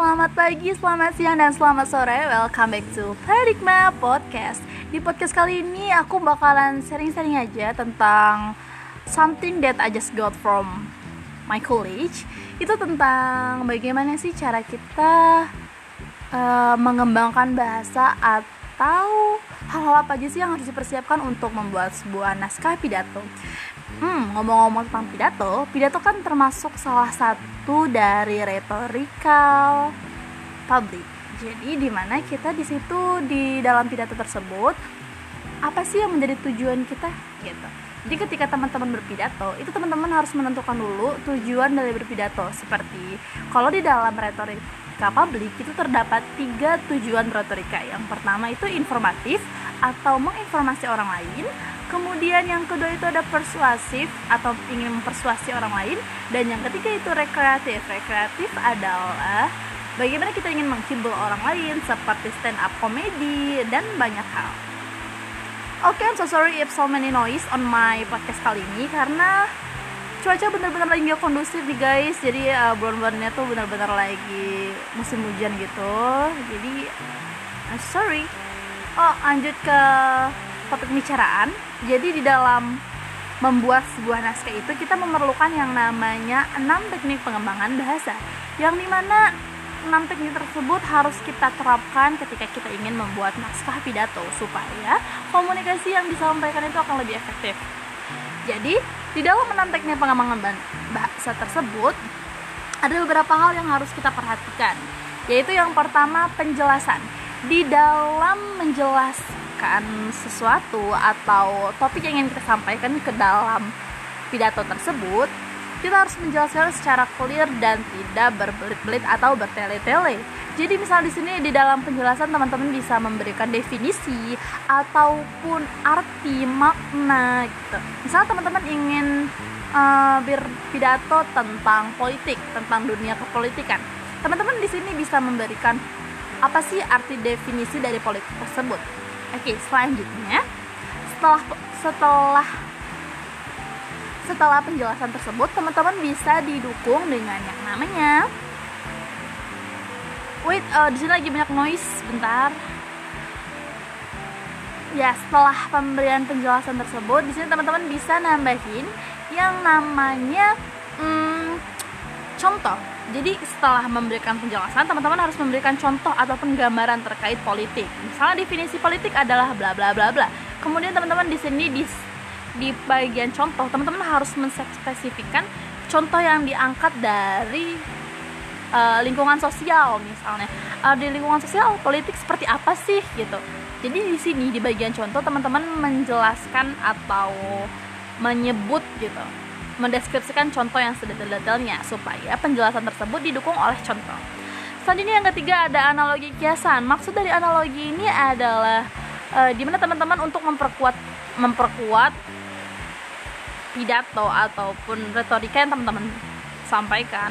selamat pagi, selamat siang, dan selamat sore. Welcome back to Paradigma Podcast. Di podcast kali ini aku bakalan sharing-sharing aja tentang Something that I just got from my college. Itu tentang bagaimana sih cara kita uh, mengembangkan bahasa atau hal-hal apa aja sih yang harus dipersiapkan untuk membuat sebuah naskah pidato Hmm, ngomong-ngomong tentang pidato, pidato kan termasuk salah satu dari retorikal public. Jadi di mana kita di situ di dalam pidato tersebut apa sih yang menjadi tujuan kita gitu. Jadi ketika teman-teman berpidato, itu teman-teman harus menentukan dulu tujuan dari berpidato. Seperti kalau di dalam retorika publik itu terdapat tiga tujuan retorika. Yang pertama itu informatif atau menginformasi orang lain. Kemudian yang kedua itu ada persuasif atau ingin mempersuasi orang lain. Dan yang ketiga itu rekreatif. Rekreatif adalah bagaimana kita ingin menghibur orang lain seperti stand up comedy dan banyak hal. Oke okay, I'm so sorry if so many noise on my podcast kali ini karena cuaca benar-benar lagi gak kondusif nih guys. Jadi uh, bulan-bulannya tuh benar-benar lagi musim hujan gitu. Jadi I'm sorry. Oh lanjut ke topik pembicaraan. Jadi di dalam membuat sebuah naskah itu kita memerlukan yang namanya enam teknik pengembangan bahasa. Yang di mana enam teknik tersebut harus kita terapkan ketika kita ingin membuat naskah pidato supaya komunikasi yang disampaikan itu akan lebih efektif jadi di dalam enam teknik pengembangan bahasa tersebut ada beberapa hal yang harus kita perhatikan yaitu yang pertama penjelasan. Di dalam menjelaskan sesuatu atau topik yang ingin kita sampaikan ke dalam pidato tersebut, kita harus menjelaskan secara clear dan tidak berbelit-belit atau bertele-tele. Jadi misal di sini di dalam penjelasan teman-teman bisa memberikan definisi ataupun arti makna gitu. Misal teman-teman ingin uh, berpidato tentang politik, tentang dunia kepolitikan. Teman-teman di sini bisa memberikan apa sih arti definisi dari politik tersebut Oke, selanjutnya setelah setelah setelah penjelasan tersebut, teman-teman bisa didukung dengan yang namanya Wait, uh, di sini lagi banyak noise, bentar. Ya, setelah pemberian penjelasan tersebut, di sini teman-teman bisa nambahin yang namanya hmm, contoh. Jadi setelah memberikan penjelasan teman-teman harus memberikan contoh ataupun gambaran terkait politik. Misalnya definisi politik adalah bla bla bla bla. Kemudian teman-teman di sini di di bagian contoh teman-teman harus menspesifikkan contoh yang diangkat dari uh, lingkungan sosial misalnya uh, di lingkungan sosial politik seperti apa sih gitu jadi di sini di bagian contoh teman-teman menjelaskan atau menyebut gitu mendeskripsikan contoh yang sedetail-detailnya supaya penjelasan tersebut didukung oleh contoh. Selanjutnya yang ketiga ada analogi kiasan. Maksud dari analogi ini adalah e, di mana teman-teman untuk memperkuat memperkuat pidato ataupun retorika yang teman-teman sampaikan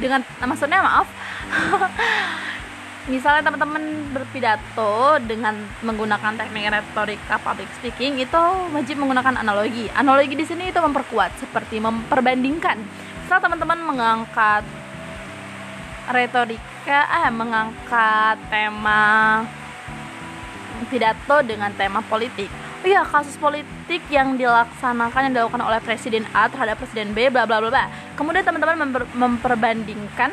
dengan maksudnya maaf misalnya teman-teman berpidato dengan menggunakan teknik retorika public speaking itu wajib menggunakan analogi. Analogi di sini itu memperkuat seperti memperbandingkan. Setelah teman-teman mengangkat retorika eh mengangkat tema pidato dengan tema politik. Iya, kasus politik yang dilaksanakan yang dilakukan oleh Presiden A terhadap Presiden B bla bla bla bla. Kemudian teman-teman memper, memperbandingkan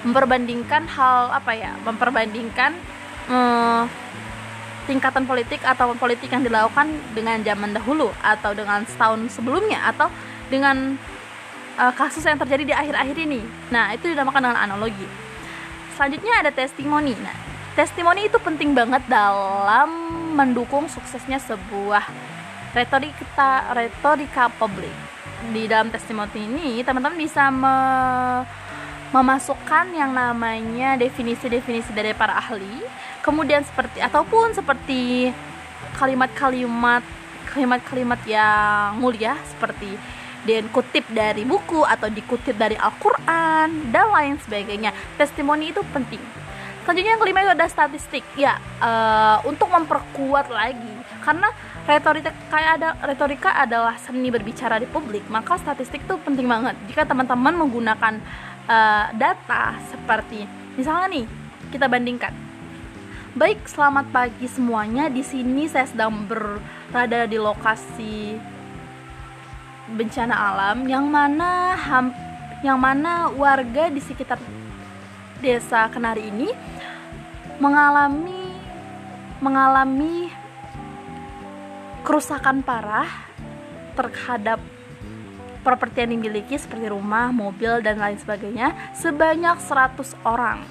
memperbandingkan hal apa ya memperbandingkan hmm, tingkatan politik atau politik yang dilakukan dengan zaman dahulu atau dengan setahun sebelumnya atau dengan uh, kasus yang terjadi di akhir-akhir ini. Nah, itu dinamakan dengan analogi. Selanjutnya ada testimoni. Nah, testimoni itu penting banget dalam mendukung suksesnya sebuah retorika retorika publik. Di dalam testimoni ini, teman-teman bisa me memasukkan yang namanya definisi-definisi dari para ahli, kemudian seperti ataupun seperti kalimat-kalimat kalimat-kalimat yang mulia seperti dan kutip dari buku atau dikutip dari Al-Quran dan lain sebagainya. Testimoni itu penting. Selanjutnya yang kelima itu ada statistik. Ya, uh, untuk memperkuat lagi karena retorika kayak ada retorika adalah seni berbicara di publik, maka statistik itu penting banget. Jika teman-teman menggunakan uh, data seperti misalnya nih kita bandingkan baik selamat pagi semuanya di sini saya sedang berada di lokasi bencana alam yang mana ham, yang mana warga di sekitar desa Kenari ini mengalami mengalami kerusakan parah terhadap properti yang dimiliki seperti rumah, mobil dan lain sebagainya sebanyak 100 orang.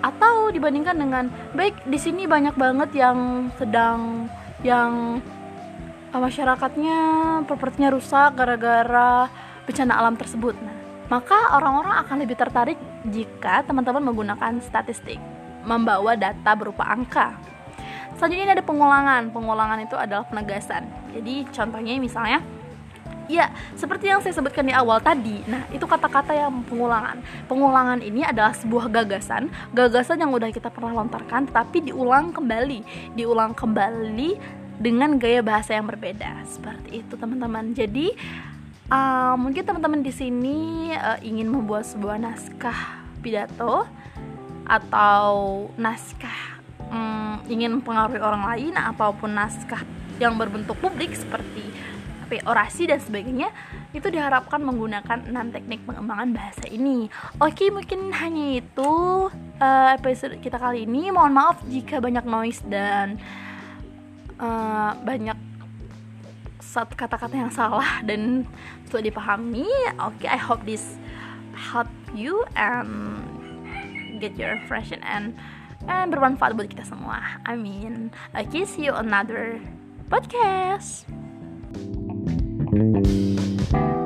Atau dibandingkan dengan baik di sini banyak banget yang sedang yang uh, masyarakatnya propertinya rusak gara-gara bencana alam tersebut. Nah, maka orang-orang akan lebih tertarik jika teman-teman menggunakan statistik, membawa data berupa angka. Selanjutnya ada pengulangan. Pengulangan itu adalah penegasan. Jadi contohnya misalnya Ya, seperti yang saya sebutkan di awal tadi. Nah, itu kata-kata yang pengulangan. Pengulangan ini adalah sebuah gagasan, gagasan yang udah kita pernah lontarkan tapi diulang kembali, diulang kembali dengan gaya bahasa yang berbeda. Seperti itu, teman-teman. Jadi, uh, mungkin teman-teman di sini uh, ingin membuat sebuah naskah pidato atau naskah um, ingin mempengaruhi orang lain ataupun naskah yang berbentuk publik seperti orasi dan sebagainya itu diharapkan menggunakan enam teknik pengembangan bahasa ini. Oke, mungkin hanya itu uh, episode kita kali ini. Mohon maaf jika banyak noise dan uh, banyak satu kata-kata yang salah dan sudah dipahami. Oke, I hope this help you and get your impression and and bermanfaat buat kita semua. I mean, okay, see you another podcast. Thank you.